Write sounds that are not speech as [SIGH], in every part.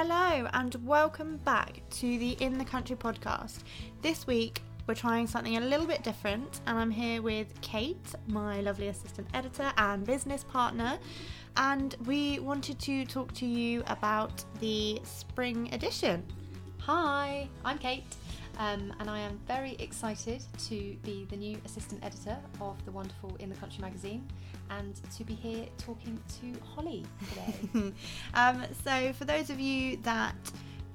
Hello, and welcome back to the In the Country podcast. This week, we're trying something a little bit different, and I'm here with Kate, my lovely assistant editor and business partner. And we wanted to talk to you about the spring edition. Hi, I'm Kate, um, and I am very excited to be the new assistant editor of the wonderful In the Country magazine and to be here talking to Hollie today. [LAUGHS] um, so, for those of you that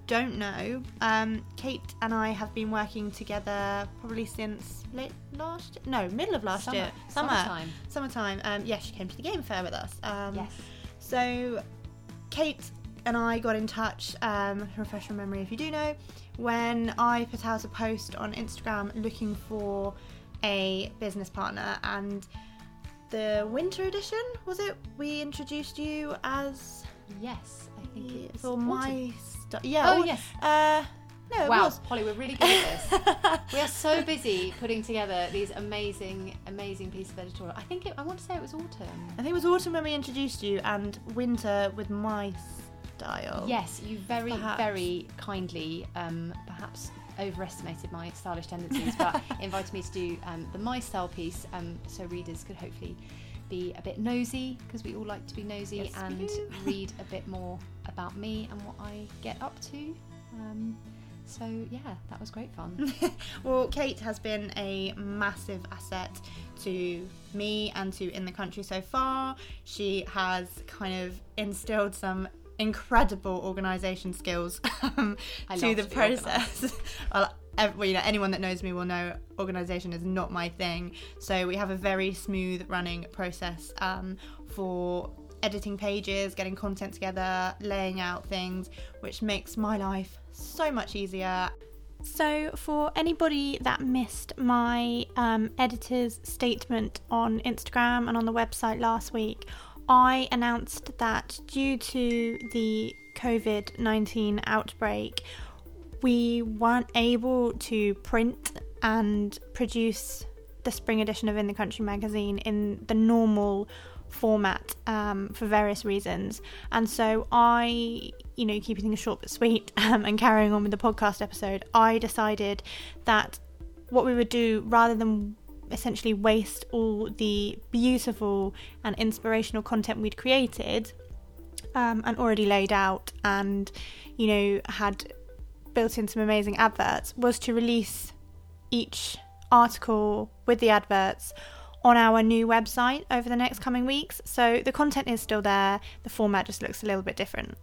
don't know, um, Kate and I have been working together probably since late last no middle of last Summer. year Summer. Summertime. summertime. Um, yeah, she came to the game fair with us. Um, yes. So, Kate and I got in touch, um, refresh your memory if you do know, when I put out a post on Instagram looking for a business partner. And the winter edition, was it? We introduced you as. Yes, I think it was. For autumn. my. St- yeah. Oh, or- yes. Uh, no, it Wow, was. Hollie, we're really good at this. [LAUGHS] we are so busy putting together these amazing, amazing pieces of editorial. I think it, I want to say it was autumn. I think it was autumn when we introduced you, and winter with my style. Yes, you very, Perhaps. very kindly, um, perhaps overestimated my stylish tendencies, but [LAUGHS] invited me to do um, the My Style piece um, so readers could hopefully be a bit nosy, because we all like to be nosy, Yes, and [LAUGHS] read a bit more about me and what I get up to. Um, so, yeah, that was great fun. [LAUGHS] well, Kate has been a massive asset to me and to In the Country so far. She has kind of instilled some incredible organisation skills [LAUGHS] um, I to love the to process. [LAUGHS] well, ev- well, you know, anyone that knows me will know organisation is not my thing. So we have a very smooth running process um, for editing pages, getting content together, laying out things, which makes my life so much easier. So, for anybody that missed my um, editor's statement on Instagram and on the website last week, I announced that due to the COVID 19 outbreak, we weren't able to print and produce the spring edition of In the Country magazine in the normal format um, for various reasons. And so I, you know, keeping things short but sweet [LAUGHS] um, and carrying on with the podcast episode, I decided that what we would do rather than essentially waste all the beautiful and inspirational content we'd created um, and already laid out and, you know, had built in some amazing adverts was to release each article with the adverts on our new website over the next coming weeks. So the content is still there, the format just looks a little bit different.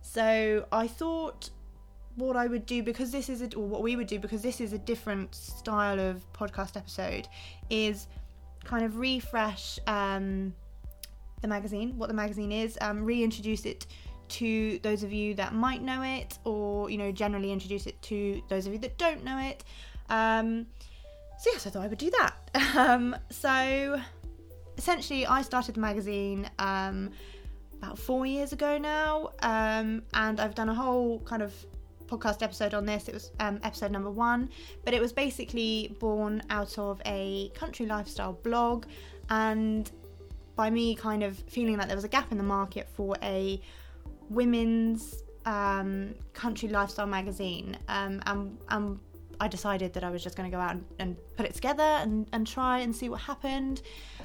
So I thought what I would do because this is a, or what we would do because this is a different style of podcast episode is kind of refresh um, the magazine, what the magazine is, um, reintroduce it to those of you that might know it, or you know, generally introduce it to those of you that don't know it. Um, so yes, I thought I would do that. [LAUGHS] Um, so essentially, I started the magazine um, about four years ago now, um, and I've done a whole kind of podcast episode on this. It was um, episode number one, but it was basically born out of a country lifestyle blog, and by me kind of feeling that there was a gap in the market for a women's um, country lifestyle magazine, um, and, and I decided that I was just going to go out and, and put it together and, and try and see what happened.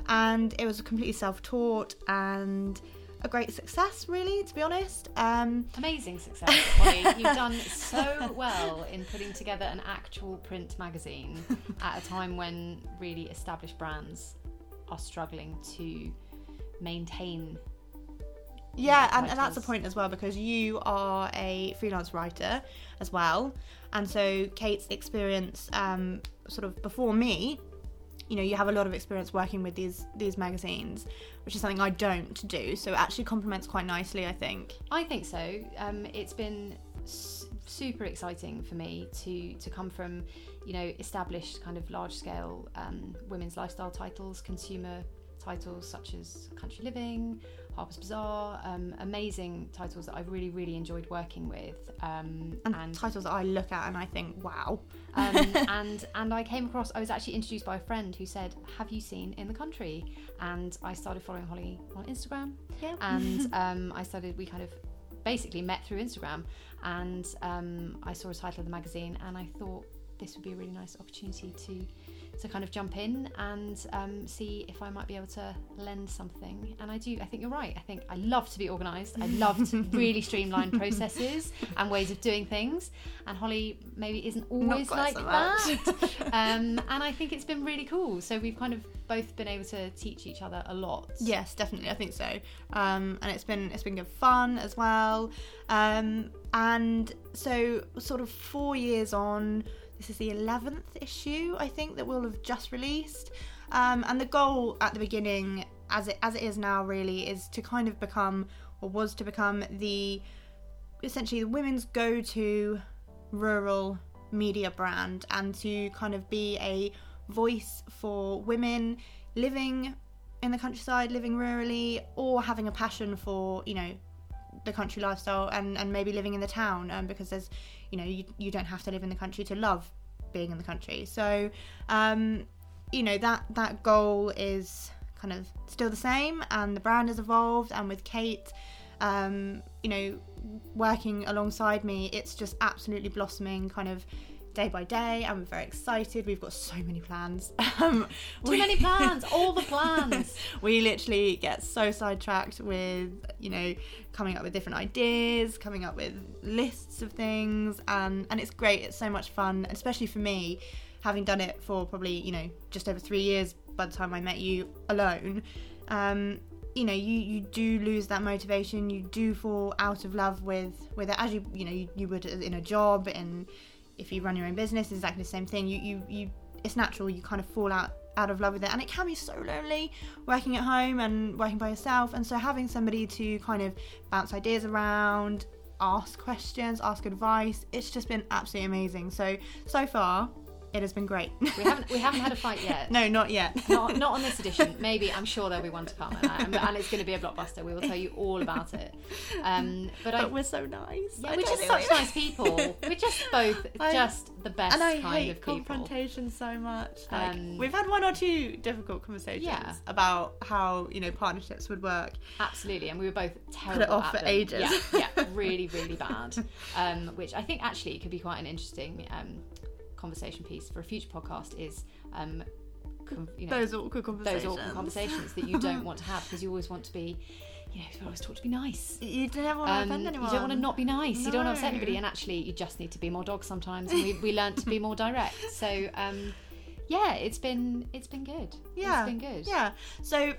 And it was completely self taught and a great success, really, to be honest. Um, Amazing success, [LAUGHS] Hollie. You've done so well in putting together an actual print magazine [LAUGHS] at a time when really established brands are struggling to maintain. Yeah, and, and that's a point as well because you are a freelance writer as well, and so Kate's experience, um, sort of before me, you know, you have a lot of experience working with these these magazines, which is something I don't do. So it actually complements quite nicely, I think. I think so. Um, it's been s- super exciting for me to to come from, you know, established kind of large scale um, women's lifestyle titles, consumer titles such as Country Living, Harper's Bazaar, um, amazing titles that I've really really enjoyed working with. Um, And, and titles that I look at and I think, wow. um, [LAUGHS] and and I came across. I was actually introduced by a friend who said, "Have you seen In the Country?" And I started following Hollie on Instagram, Yeah. and [LAUGHS] um, I started. We kind of basically met through Instagram, and um, I saw a title of the magazine, and I thought this would be a really nice opportunity to to kind of jump in and um, see if I might be able to lend something. And I do. I think you're right. I think I love to be organised. I love to [LAUGHS] really streamline processes and ways of doing things. And Hollie maybe isn't always like so that. [LAUGHS] um, and I think it's been really cool. So we've kind of both been able to teach each other a lot. Yes, definitely. I think so. Um, and it's been it's been good fun as well. Um, and so, sort of four years on, this is the eleventh issue I think that we'll have just released. Um, and the goal at the beginning, as it as it is now, really is to kind of become, or was to become the essentially the women's go-to rural media brand, and to kind of be a voice for women living in the countryside, living rurally, or having a passion for you know the country lifestyle and and maybe living in the town um, because there's you know you, you don't have to live in the country to love being in the country. So um, you know that that goal is kind of still the same and the brand has evolved and with kate um, you know working alongside me it's just absolutely blossoming kind of day by day and we're very excited. We've got so many plans. [LAUGHS] Um, Too many [LAUGHS] plans, all the plans. [LAUGHS] we literally get so sidetracked with you know coming up with different ideas coming up with lists of things and and it's great it's so much fun especially for me having done it for probably you know just over three years by the time i met you alone. Um you know you you do lose that motivation you do fall out of love with with it as you you know you, you would in a job and if you run your own business it's exactly the same thing. You you, you it's natural you kind of fall out out of love with it. And it can be so lonely working at home and working by yourself. And so having somebody to kind of bounce ideas around ask questions ask advice it's just been absolutely amazing. So so far it has been great We haven't we haven't had a fight [LAUGHS] yet. no not yet Not, not on this [LAUGHS] edition. Maybe I'm sure there'll be one to come, and, and it's going to be a blockbuster. We will tell you all about it. Um, but I, we're so nice yeah, I we're just such nice people. We're just [LAUGHS] both I- just the best and I kind hate of people. confrontation so much. Like, Um, we've had one or two difficult conversations Yeah. about how you know partnerships would work. Absolutely, and we were both terrible. off at for them. ages. Yeah, yeah, really, really bad. Um, which I think actually could be quite an interesting um, conversation piece for a future podcast. Is um, you know Those awkward conversations. those awkward conversations that you [LAUGHS] don't want to have because you always want to be, you know, you always talk to be nice. You never want to Um, offend you don't want to not be nice. You don't want to upset No. anybody, and actually, you just need to be more dog sometimes. And we, we learned to be more direct. So, um, yeah, it's been it's been good. Yeah. it's been good. Yeah. So,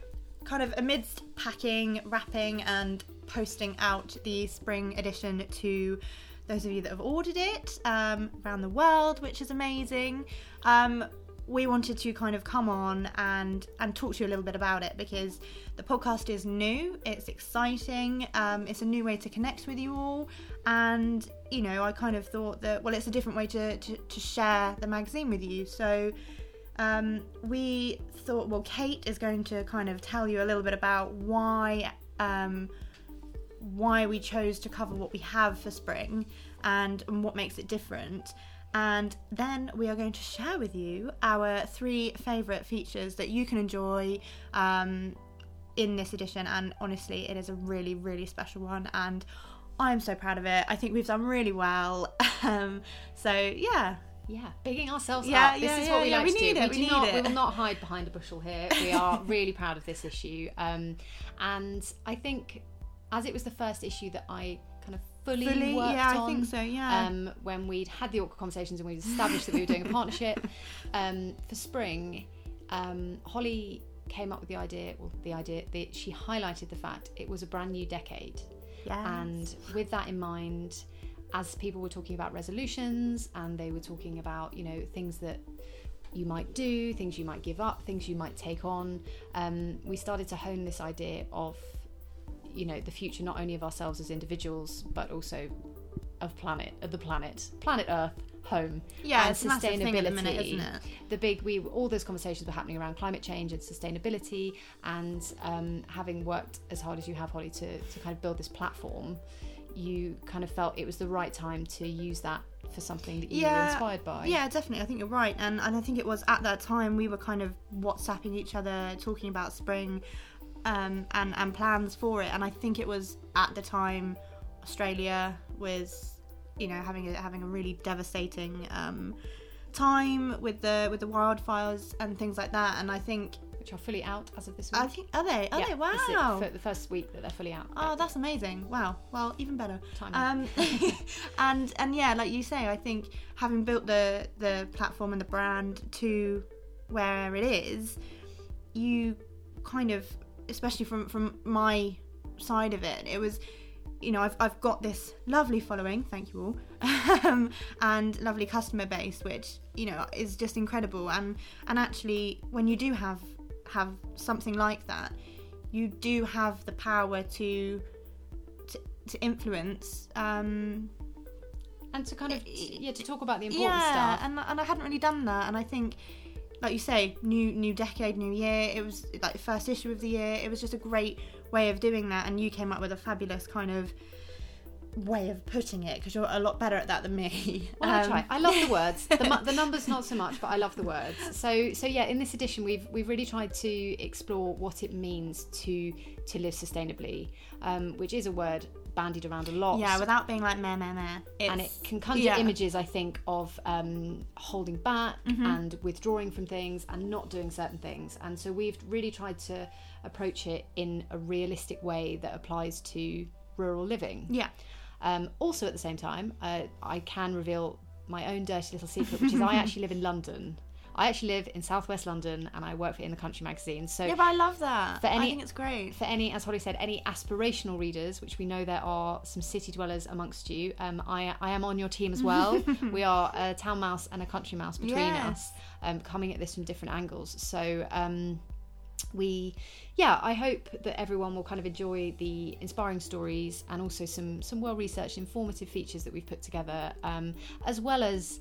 kind of amidst packing, wrapping, and posting out the spring edition to those of you that have ordered it um, around the world, which is amazing. Um, we wanted to kind of come on and and talk to you a little bit about it because the podcast is new it's exciting um, it's a new way to connect with you all and you know i kind of thought that well it's a different way to, to, to share the magazine with you so um, we thought, well, Kate is going to kind of tell you a little bit about why um, why we chose to cover what we have for spring and, and what makes it different. And then we are going to share with you our three favourite features that you can enjoy um, in this edition. And honestly, it is a really, really special one. And I'm so proud of it. I think we've done really well. [LAUGHS] Um, so, yeah, yeah, bigging ourselves Yeah, up. This yeah, is yeah, what we yeah, like we to need do. it, we we do not. need We will not hide behind a bushel here. We are [LAUGHS] really proud of this issue, um, and I think as it was the first issue that I kind of fully, fully, worked on. yeah, I think so, yeah. um, when we'd had the awkward conversations and we'd established that we were doing a [LAUGHS] partnership um, for spring, um, Holly came up with the idea. Well, the idea that she highlighted the fact it was a brand new decade, yeah. and with that in mind, as people were talking about resolutions and they were talking about you know things that you might do, things you might give up, things you might take on, um, we started to hone this idea of you know the future not only of ourselves as individuals but also of planet of the planet planet earth home Yeah, and it's a thing at the minute, sustainability. isn't it? the big we all those conversations were happening around climate change and sustainability and um, having worked as hard as you have Hollie to, to kind of build this platform you kind of felt it was the right time to use that for something that you were inspired by Yeah, definitely. I think you're right, and and I think it was at that time we were kind of WhatsApping each other, talking about spring, um, and and plans for it. And I think it was at the time Australia was, you know, having a, having a really devastating um, time with the with the wildfires and things like that. And I think which are fully out as of this week. I think are they? Are yeah, they? Wow. the first week that they're fully out. Oh, that's amazing! Wow. Well, even better. Um, [LAUGHS] [LAUGHS] and and yeah, like you say, I think having built the the platform and the brand to where it is, you kind of, especially from from my side of it, it was. You know, I've, I've got this lovely following, thank you all, [LAUGHS] um, and lovely customer base, which you know is just incredible. And and actually, when you do have have something like that, you do have the power to to, to influence um, and to kind of yeah to talk about the important yeah, stuff. and and I hadn't really done that, and I think, like you say, new new decade, new year. It was like the first issue of the year. It was just a great way of doing that, and you came up with a fabulous kind of way of putting it because you're a lot better at that than me. Well, I Um, try. I love the words. The, the numbers not so much, but I love the words. So, so yeah, in this edition, we've we've really tried to explore what it means to to live sustainably, um, which is a word bandied around a lot. yeah, without being like meh meh meh. and it can conjure yeah. images, I think, of um, holding back Mm-hmm. and withdrawing from things and not doing certain things. And so we've really tried to approach it in a realistic way that applies to rural living. Yeah. Um, also, at the same time, uh, I can reveal my own dirty little secret, which is I [LAUGHS] actually live in London. I actually live in southwest London and I work for In the Country magazine. So, Yeah, but I love that. For any- I think it's great. for any, as Hollie said, any aspirational readers, which we know there are some city dwellers amongst you, um, I, I am on your team as well. [LAUGHS] we are a town mouse and a country mouse between Yes. us, um, coming at this from different angles. So, um, we yeah i hope that everyone will kind of enjoy the inspiring stories and also some some well researched informative features that we've put together um, as well as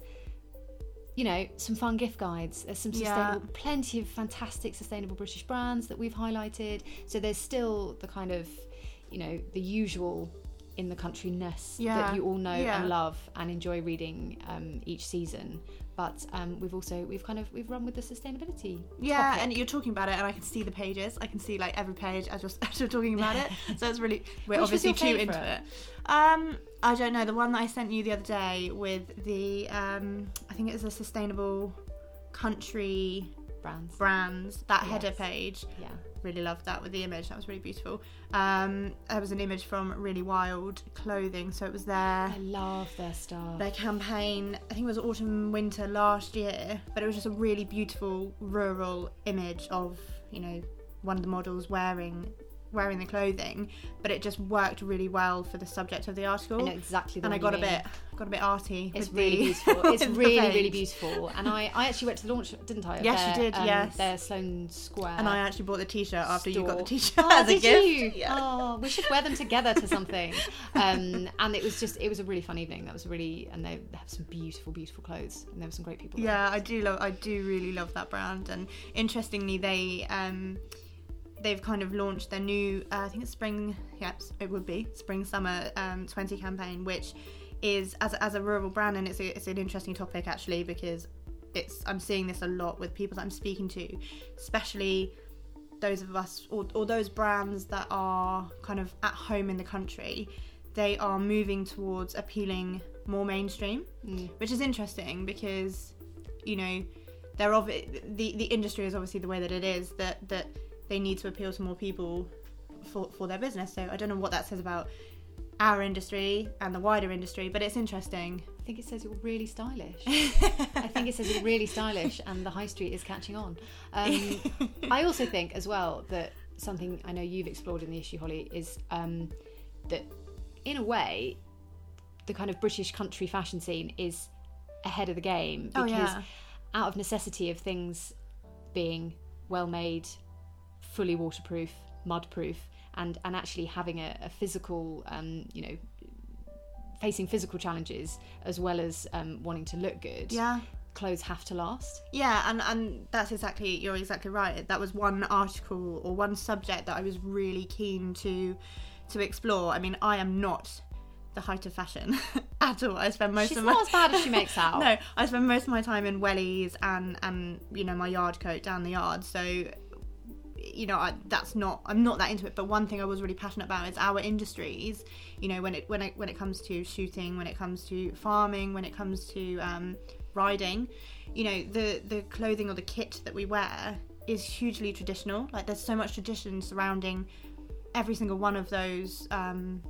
you know some fun gift guides there's some Yeah. sustainable plenty of fantastic sustainable british brands that we've highlighted so there's still the kind of you know the usual in the countryness Yeah. that you all know Yeah. and love and enjoy reading um, each season but um, we've also we've kind of we've run with the sustainability Yeah, topic. and you're talking about it, and I can see the pages. I can see like every page as you're, [LAUGHS] as you're talking about it. So it's really [LAUGHS] we're Which obviously too into it. Um, I don't know the one that I sent you the other day with the um, I think it was a sustainable country brands brands that header page. yeah Really loved that with the image. That was really beautiful. Um, there was an image from Really Wild clothing, so it was their I love their stuff. their campaign. I think it was autumn winter last year, but it was just a really beautiful rural image of you know one of the models wearing wearing the clothing, but it just worked really well for the subject of the I article. know exactly the and I got a bit got a bit arty. It's really the- beautiful. [LAUGHS] It's really, really beautiful. And I, I actually went to the launch, didn't I? Yes, you did, um, yes. Their Sloane Square. And I actually bought the T-shirt after you got the. T-shirt Oh, as a gift. you? [LAUGHS] Yeah. Oh, we should wear them together to something. Um, and it was just, it was a really fun evening. That was really, and they have some beautiful, beautiful clothes, and there were some great people. there. Yeah, I do love. I do really love that brand. And interestingly, they um, they've kind of launched their new. Uh, I think it's spring. Yes, it would be spring summer um, twenty campaign, which is as as a rural brand, and it's a, it's an interesting topic actually because it's I'm seeing this a lot with people that I'm speaking to, especially those of us or, or those brands that are kind of at home in the country. They are moving towards appealing more mainstream Mm. which is interesting because you know they're of the the industry is obviously the way that it is that that they need to appeal to more people for for their business so i don't know what that says about our industry and the wider industry but it's interesting I think it says you're really stylish. [LAUGHS] I think it says you're really stylish, and the high street is catching on. Um, [LAUGHS] I also think as well that something I know you've explored in the issue, Hollie, is um, that in a way, the kind of British country fashion scene is ahead of the game Oh, because yeah. out of necessity of things being well made, fully waterproof, mud proof, and and actually having a, a physical, um, you know, facing physical challenges as well as um, wanting to look good. yeah Clothes have to last. yeah and and that's exactly you're exactly right that was one article or one subject that i was really keen to to explore i mean i am not the height of fashion [LAUGHS] at all i spend most She's of not my as bad as she makes [LAUGHS] out. No, I spend most of my time in wellies and and you know my yard coat down the yard. So you know I, that's not i'm not that into it but one thing i was really passionate about is our industries you know when it when it when it comes to shooting when it comes to farming when it comes to um, riding you know the the clothing or the kit that we wear is hugely traditional. Like there's so much tradition surrounding every single one of those um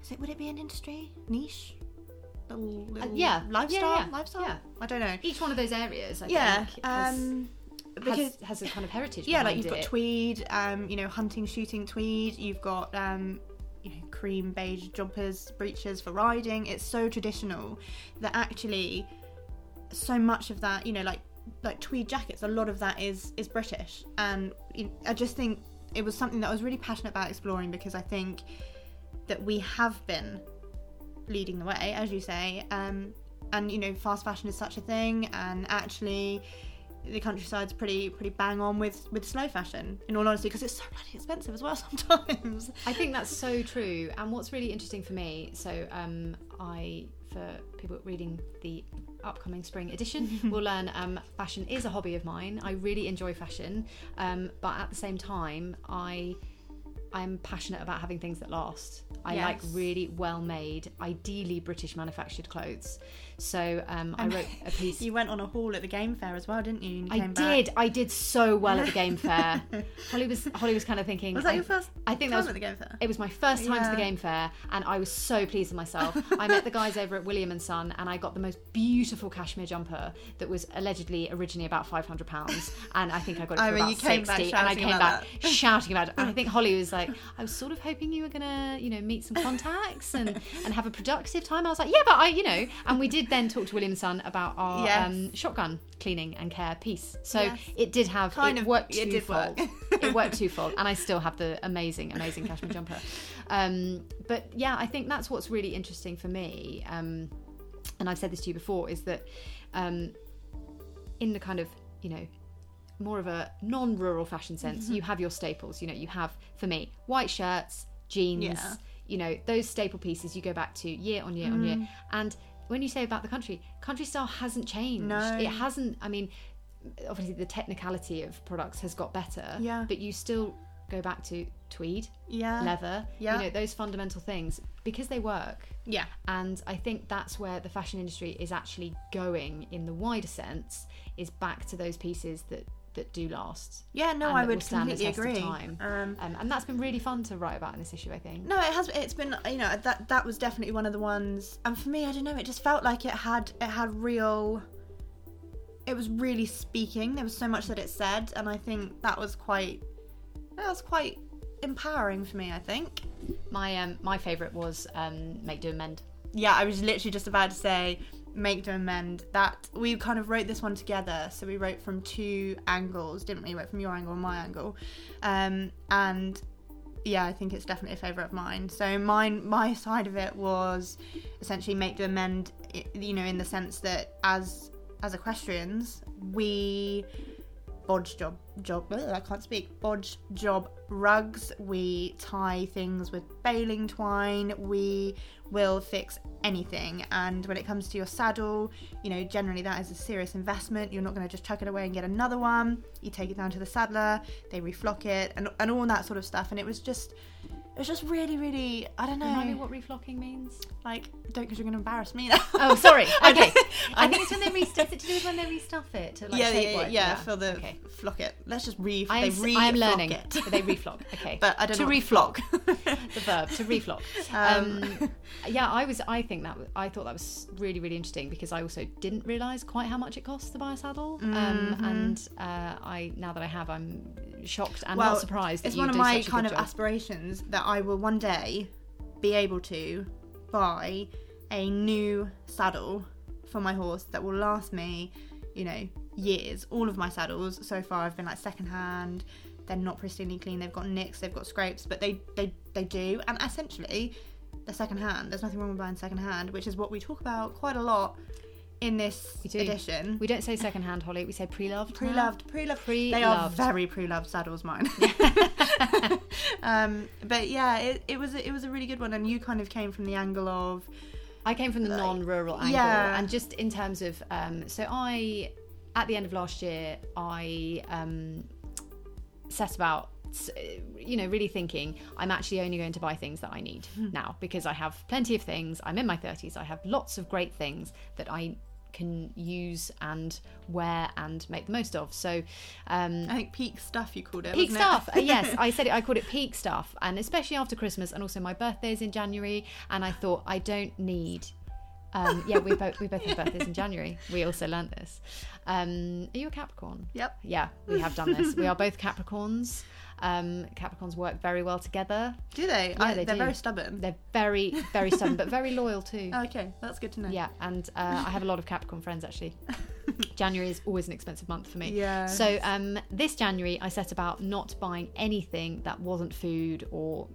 is it would it be an industry? Niche? Little, little Uh, yeah. lifestyle Yeah, yeah, lifestyle? Yeah. i don't know. Each one of those areas, I yeah think, um because has a kind of heritage. yeah like you've got tweed um you know hunting shooting tweed. You've got um you know cream beige jumpers breeches for riding. It's so traditional that actually so much of that you know like like tweed jackets a lot of that is is british. And i just think it was something that i was really passionate about exploring because i think that we have been leading the way as you say. Um and you know fast fashion is such a thing. And actually the countryside's pretty pretty bang on with with slow fashion in all honesty because it's so bloody expensive as well [LAUGHS] sometimes I think that's so true. And what's really interesting for me, so um, I, for people reading the upcoming spring edition, [LAUGHS] will learn um, fashion is a hobby of mine. I really enjoy fashion, um, but at the same time, I. I'm passionate about having things that last. I like really well made, ideally British manufactured clothes. So um, I wrote a piece. [LAUGHS] you went on a haul at the game fair as well didn't you, you I came back. did. I did so well at the game fair. [LAUGHS] Hollie was Hollie was kind of thinking. was that I- your first I think time that was at the game fair it was my first time to the game fair, and I was so pleased with myself. [LAUGHS] I met the guys over at William and Son, and I got the most beautiful cashmere jumper that was allegedly originally about five hundred pounds, and I think I got it for I mean, about you came back sixty. and I came back shouting about it. And I think Hollie was like, "I was sort of hoping you were gonna, you know, meet some contacts and and have a productive time." I was like, "Yeah, but I, you know," and we did then talk to William Son about our Yes. um, shotgun cleaning and care piece. So Yes. it did have Kind it of- worked it did work. it worked twofold, [LAUGHS] and I still have the amazing, amazing cashmere jumper. Um, but yeah, I think that's what's really interesting for me. Um, and I've said this to you before, is that um, in the kind of you know more of a non-rural fashion sense, Mm-hmm. you have your staples. You know, you have for me white shirts, jeans. Yeah. You know, those staple pieces you go back to year on year on year. Mm. And when you say about the country, country style hasn't changed. No. It hasn't. I mean, obviously the technicality of products has got better. Yeah. But you still go back to tweed, yeah leather. Yeah. You know those fundamental things because they work. yeah And I think that's where the fashion industry is actually going in the wider sense is back to those pieces that that do last. yeah no i would completely agree um Um, and that's been really fun to write about in this issue, I think. No, it has. It's been you know that that was definitely one of the ones, and for me, I don't know. It just felt like it had it had real. It was really speaking. There was so much that it said, and I think that was quite. That was quite empowering for me. I think. My um my favourite was um Make Do and Mend. Yeah, I was literally just about to say make do and mend that. We kind of wrote this one together so we wrote from two angles didn't we, we wrote from your angle and my angle. Um, and yeah i think it's definitely a favorite of mine. So mine my side of it was essentially make do and mend you know in the sense that as as equestrians we bodge job job ugh, I can't speak. Bodge job rugs. We tie things with baling twine. We will fix anything. And when it comes to your saddle you know generally that is a serious investment. You're not going to just chuck it away and get another one. You take it down to the saddler they reflock it and, and all that sort of stuff. And it was just it was just really really i don't know Remind me what reflocking means? like don't because you're going to embarrass me now Oh, sorry. [LAUGHS] Okay. I think it's when they restuff it to do with when they restuff it to like yeah, shape yeah, yeah, yeah, for the Okay. flock it. Let's just re. I they re I am learning. It. [LAUGHS] they reflock. Okay. but I don't to know. what reflock. [LAUGHS] the verb to reflock. Um, Um, yeah, I was. I think that was, I thought that was really really interesting because I also didn't realise quite how much it costs to buy a saddle. Um, Mhm. and uh, I now that I have, I'm shocked and Well, not surprised. That it's you one of my kind of job. aspirations that I will one day be able to buy a new saddle for my horse that will last me, you know, years. All of my saddles so far have been like secondhand. They're not pristinely clean. They've got nicks. They've got scrapes, but they they they do. And essentially, they're secondhand. There's nothing wrong with buying secondhand, which is what we talk about quite a lot in this We edition. We don't say secondhand, Hollie. We say pre-loved. Pre-loved, pre-loved. Pre-loved. They are very pre-loved saddles, mine. [LAUGHS] um, but yeah, it, it was it was a really good one, and you kind of came from the angle of I came from the Like, non-rural angle, yeah. and just in terms of, um, so I, at the end of last year, I um, set about you know really thinking i'm actually only going to buy things that i need now because i have plenty of things i'm in my 30s i have lots of great things that i can use and wear and make the most of so um I think peak stuff you called it. peak wasn't it? stuff Uh, yes [LAUGHS] i said it i called it peak stuff and especially after christmas and also my birthday is in january and i thought i don't need um, [LAUGHS] yeah we both we both have birthdays in january we also learnt this um, are you a capricorn Yep. yeah we have done this we are both capricorns um, capricorns work very well together Do they? Yeah, I, they they're do. very stubborn. they're very very stubborn but very loyal too Oh, [LAUGHS] okay, that's good to know. yeah and uh, i have a lot of capricorn friends actually [LAUGHS] january is always an expensive month for me Yeah. so um, this January, I set about not buying anything that wasn't food or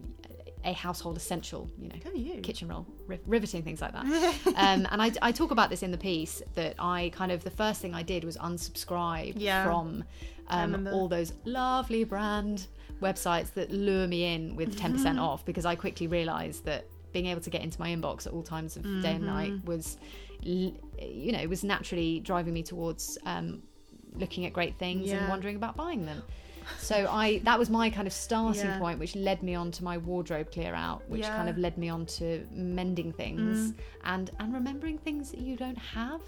a household essential. You know, you. kitchen roll, riv- riveting things like that. [LAUGHS] um, and I, I talk about this in the piece that I kind of the first thing I did was unsubscribe Yeah. from um, all those lovely brand websites that lure me in with 10% Mm-hmm. off because I quickly realised that being able to get into my inbox at all times of day and night Mm-hmm. was, you know, was naturally driving me towards um, looking at great things and wondering about buying them. So I that was my kind of starting Yeah. point, which led me on to my wardrobe clear out, which kind of led me on to mending things mm. and and remembering things that you don't have.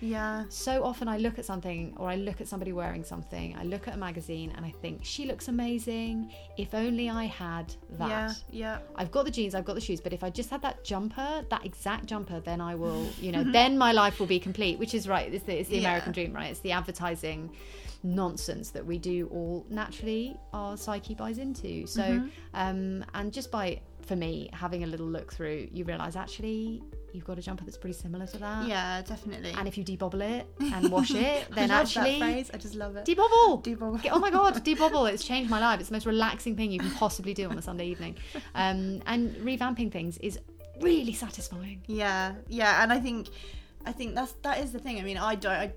Yeah. So often I look at something or I look at somebody wearing something, I look at a magazine and I think she looks amazing. If only I had that. Yeah. Yeah. I've got the jeans, I've got the shoes, but if I just had that jumper, that exact jumper, then I will, you know, then my life will be complete. Which is right. It's the, it's the Yeah. American dream, right? It's the advertising nonsense that we do all naturally. Our psyche buys into. So, Mm-hmm. um, and just by for me having a little look through, you realise actually you've got a jumper that's pretty similar to that. Yeah, definitely. And if you debobble it [LAUGHS] and wash it, I then love actually that phrase. I just love it. debobble. Debobble. Oh my god, [LAUGHS] debobble! It's changed my life. It's the most relaxing thing you can possibly do on a Sunday evening. Um, and revamping things is really satisfying. Yeah, yeah, and I think, I think that's that is the thing. I mean, I don't. I,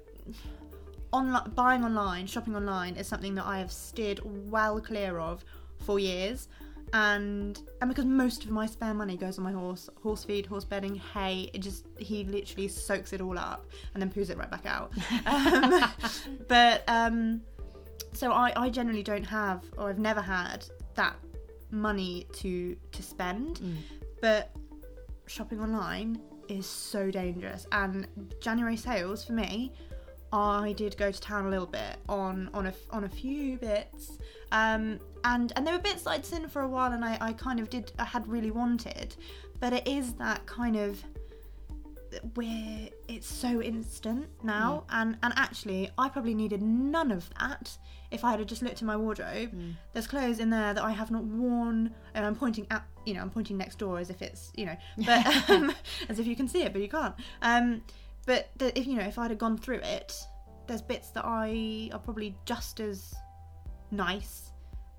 online buying online, shopping online is something that I have steered well clear of for years, and and because most of my spare money goes on my horse, horse feed, horse bedding, hay. It just he literally soaks it all up and then poos it right back out. [LAUGHS] Um, [LAUGHS] but um, so I I generally don't have or I've never had that money to to spend, but shopping online is so dangerous and january sales for me i did go to town a little bit on on a on a few bits um and and there were bits i'd seen for a while and i i kind of did i had really wanted but it is that kind of where it's so instant now and and actually i probably needed none of that if i had just looked in my wardrobe. There's clothes in there that i have not worn and i'm pointing at you know i'm pointing next door as if it's you know but [LAUGHS] um, [LAUGHS] as if you can see it but you can't. Um but the, if you know if i'd have gone through it there's bits that i are probably just as nice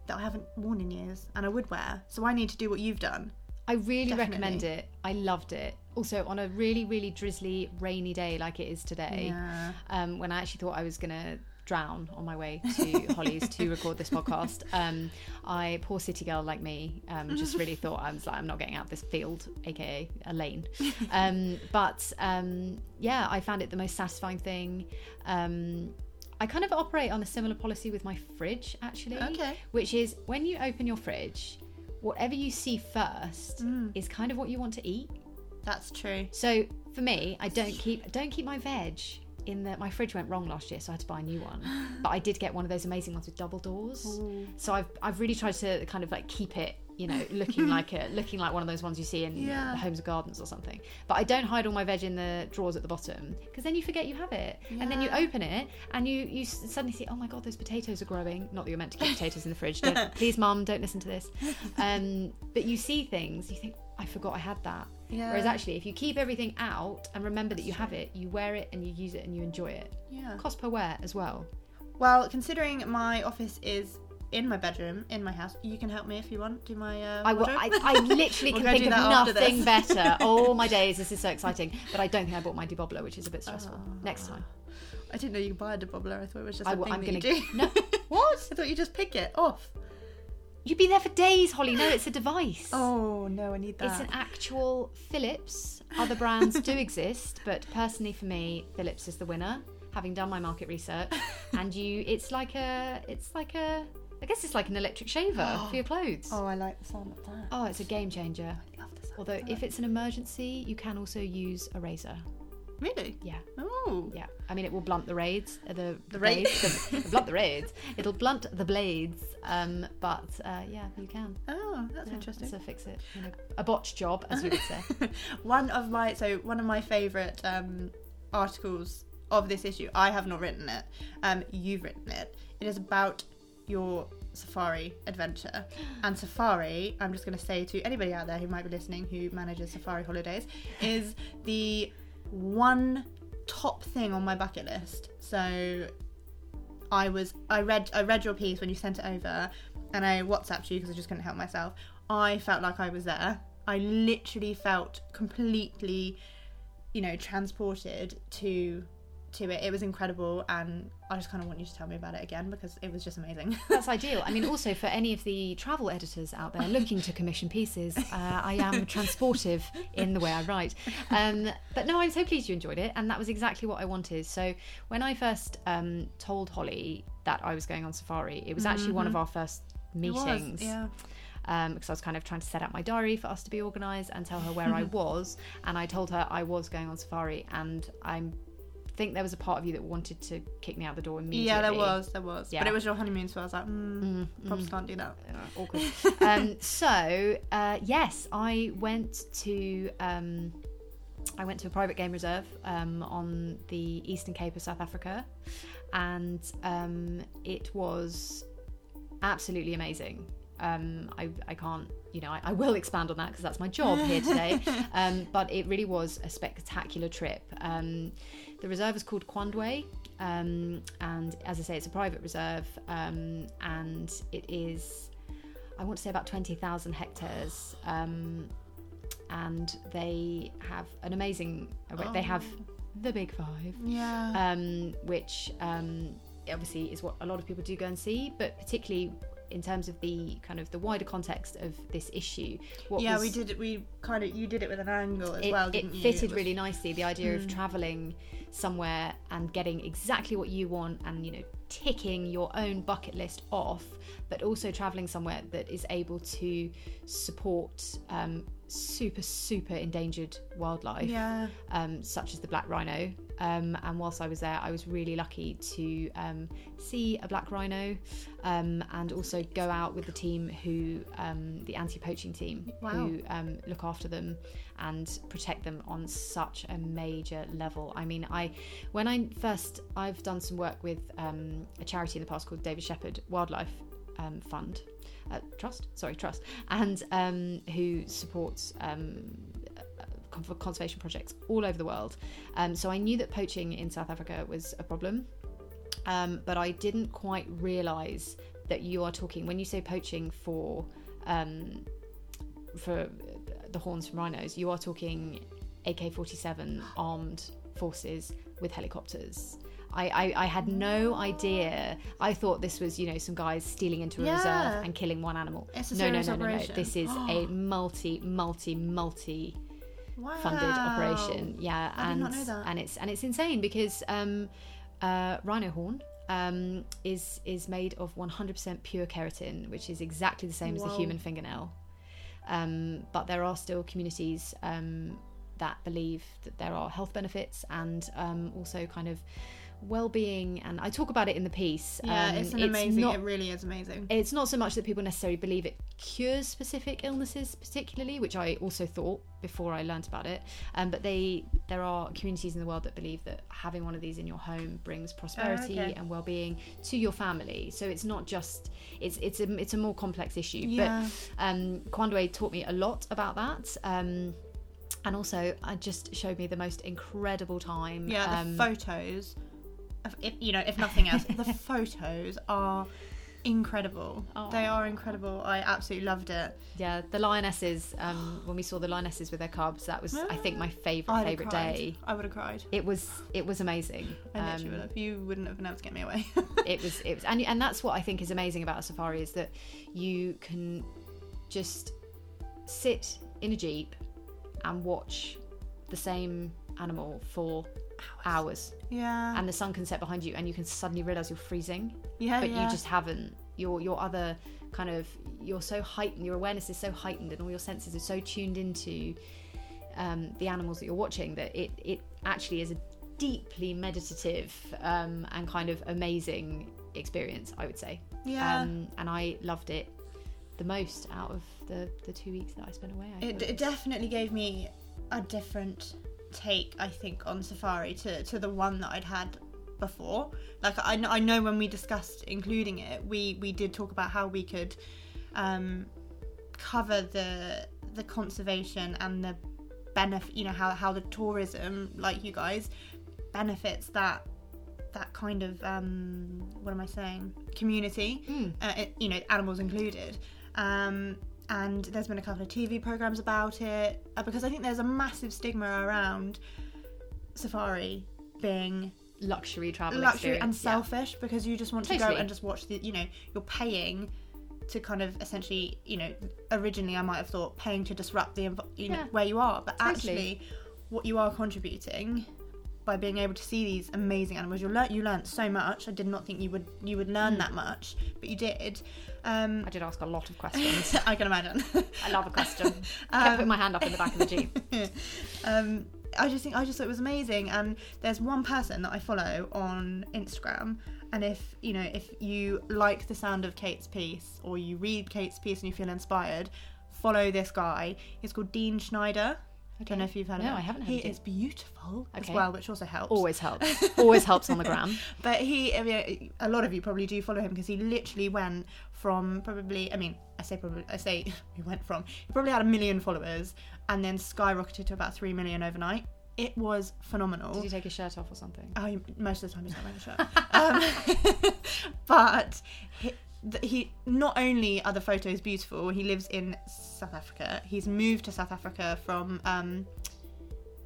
that i haven't worn in years and i would wear so i need to do what you've done I really Definitely. recommend it. I loved it. Also, on a really, really drizzly, rainy day like it is today, Yeah. um, when I actually thought I was going to drown on my way to Hollie's to record this podcast, um, I, poor city girl like me, um, just [LAUGHS] really thought I was like, I'm not getting out of this field, aka a lane. Um, but um, yeah, I found it the most satisfying thing. Um, I kind of operate on a similar policy with my fridge, actually. Okay. Which is when you open your fridge, whatever you see first is kind of what you want to eat. that's true So for me, I don't keep don't keep my veg in the my fridge went wrong last year, so I had to buy a new one. But I did get one of those amazing ones with double doors. So I've I've really tried to kind of like keep it, you know, looking [LAUGHS] like a looking like one of those ones you see in Yeah. the homes and gardens or something. But I don't hide all my veg in the drawers at the bottom because then you forget you have it, and then you open it and you you suddenly see, oh my god, those potatoes are growing. Not that you're meant to keep potatoes in the fridge. Don't, [LAUGHS] please, mum, don't listen to this. Um, but you see things, you think, I forgot I had that. Yeah. Whereas actually, if you keep everything out and remember that you have it, you wear it and you use it and you enjoy it. yeah Cost per wear as well. Well, considering my office is in my bedroom, in my house, you can help me if you want. Do my uh, I, will. I, I [LAUGHS] literally can think of nothing better. [LAUGHS] All my days, this is so exciting. But I don't think I bought my debobbler, which is a bit stressful. Next time. I didn't know you could buy a debobbler. I thought it was just I, a thing I'm that gonna- you do. No. [LAUGHS] What? I thought you just pick it off. You'd be there for days, Hollie. No, it's a device. [GASPS] Oh no, I need that. It's an actual Philips. Other brands do exist, but personally for me, Philips is the winner. Having done my market research, [LAUGHS] and you, it's like a, it's like a, I guess it's like an electric shaver [GASPS] for your clothes. Oh, I like the sound of that. Oh, it's a game changer. I love the sound. Although, if it's an emergency, you can also use a razor. Really, Yeah, oh, yeah. I mean, it will blunt the raids. Uh, the The raids. [LAUGHS] the- blunt the raids. It'll blunt the blades. Um, but uh, yeah, you can. oh, that's Yeah, interesting. So fix it. You know, a botch job, as you would say. [LAUGHS] one of my so one of my favorite um, articles of this issue. I have not written it. Um, you've written it. It is about your safari adventure [GASPS] and safari. I'm just going to say to anybody out there who might be listening who manages safari holidays is the one top thing on my bucket list. So I was I read I read your piece when you sent it over, and I WhatsApped you because I just couldn't help myself. I felt like I was there. I literally felt completely, you know, transported to to it. It was incredible, and I just kind of want you to tell me about it again because it was just amazing. [LAUGHS] That's ideal. I mean, also for any of the travel editors out there looking to commission pieces, uh, I am transportive in the way I write. Um, but no, I'm so pleased you enjoyed it, and that was exactly what I wanted. So when I first um, told Hollie that I was going on safari, it was actually one of our first Mm-hmm. It was, meetings. yeah. um, because I was kind of trying to set out my diary for us to be organised and tell her where I [LAUGHS] was. And I told her I was going on safari, and I think there was a part of you that wanted to kick me out the door immediately. Yeah, there was, there was. Yeah. But it was your honeymoon, so I was like, mm, probably can't do that. Uh, awkward. [LAUGHS] um, so uh, yes, I went to um, I went to a private game reserve um, on the Eastern Cape of South Africa, and um, it was absolutely amazing. Um, I, I can't, you know, I, I will expand on that because that's my job here today. [LAUGHS] um, but it really was a spectacular trip. Um, the reserve is called Kwandwe, um, and as I say, it's a private reserve, um, and it is, I want to say, about twenty thousand hectares. Um, and they have an amazing. They have the Big Five, Yeah. um, which um, obviously is what a lot of people do go and see, but particularly in terms of the kind of the wider context of this issue. What yeah, was, we did it. We kind of you did it with an angle as it, well, it fitted was- Hmm. really nicely the idea of traveling somewhere and getting exactly what you want and you know ticking your own bucket list off but also traveling somewhere that is able to support um, super super endangered wildlife Yeah. um, such as the black rhino. Um, and whilst I was there, I was really lucky to um, see a black rhino um, and also go out with the team who, um, the anti poaching team, Wow. who um, look after them and protect them on such a major level. I mean, I when I first, I've done some work with um, a charity in the past called David Shepherd Wildlife um, Fund. Uh, trust, sorry, trust, and um, who supports um, for conservation projects all over the world. Um, so I knew that poaching in South Africa was a problem, um, but I didn't quite realise that you are talking when you say poaching for um, for the horns from rhinos. You are talking AK-47 armed forces with helicopters. I, I, I had no idea. I thought this was, you know, some guys stealing into a Yeah. reserve and killing one animal. It's a no, no, no, no, no. This is a [GASPS] multi, multi, multi wow. funded operation. Yeah, I and not know that. and it's and it's insane because um, uh, rhino horn um, is is made of 100% pure keratin, which is exactly the same as the human fingernail. Um, but there are still communities um, that believe that there are health benefits and um, also kind of well-being. And I talk about it in the piece. Yeah, Um, it's an amazing. not- it really is amazing. it's not so much that people necessarily believe it cures specific illnesses particularly which i also thought before i learned about it um, but they there are communities in the world that believe that having one of these in your home brings prosperity okay. and well-being to your family so it's not just it's it's a, it's a more complex issue Yeah. but um Kwandwe taught me a lot about that um and also I just showed me the most incredible time Yeah, the um, photos. If, you know, if nothing else, the [LAUGHS] photos are incredible. They are incredible. I absolutely loved it. Yeah, the lionesses. Um, when we saw the lionesses with their cubs, that was, I think, my [GASPS] favorite favorite cried. day. I would have cried. It was, it was amazing. I Um, would have. You wouldn't have been able to get me away. [LAUGHS] it was, it was, and and that's what I think is amazing about a safari is that you can just sit in a jeep and watch the same animal for hours, yeah. and the sun can set behind you, and you can suddenly realize you're freezing, yeah. but yeah. you just haven't your your other kind of you're so heightened your awareness is so heightened and all your senses are so tuned into um, the animals that you're watching that it it actually is a deeply meditative um, and kind of amazing experience I would say Yeah. um, and I loved it the most out of the the two weeks that I spent away I it, it definitely gave me a different take i think on safari to, to the one that i'd had before. Like I, I know when we discussed including it we we did talk about how we could um cover the the conservation and the benefit you know how, how the tourism like you guys benefits that that kind of um what am i saying? Community Mm. uh, it, you know animals included. Um and there's been a couple of tv programs about it uh, because i think there's a massive stigma around safari being luxury travel luxury and experience, yeah. selfish because you just want to go and just watch the you know you're paying to kind of essentially you know originally i might have thought paying to disrupt the you know Yeah. where you are but Totally. actually what you are contributing by being able to see these amazing animals you learn you learned so much i did not think you would you would Mm. learn that much but you did um I did ask a lot of questions [LAUGHS] i can imagine I love a question [LAUGHS] I Um, kept putting my hand up in the back of the jeep [LAUGHS] um, I just think I just thought it was amazing. And there's one person that I follow on Instagram, and if you know if you like the sound of Kate's piece or you read Kate's piece and you feel inspired, follow this guy. He's called Dean Schneider. I don't know if you've heard of No, him. I haven't heard He of is beautiful as well, which also helps. always helps [LAUGHS] always helps on the gram [LAUGHS] But he, I mean, a lot of you probably do follow him because he literally went from probably, I mean, I say probably, I say [LAUGHS] he went from, he probably had a million followers and then skyrocketed to about three million overnight. It was phenomenal. did you take his shirt off or something Oh, most of the time he's not wearing a shirt. um, but he, he not only are the photos beautiful, he lives in South Africa. He's moved to South Africa from, um,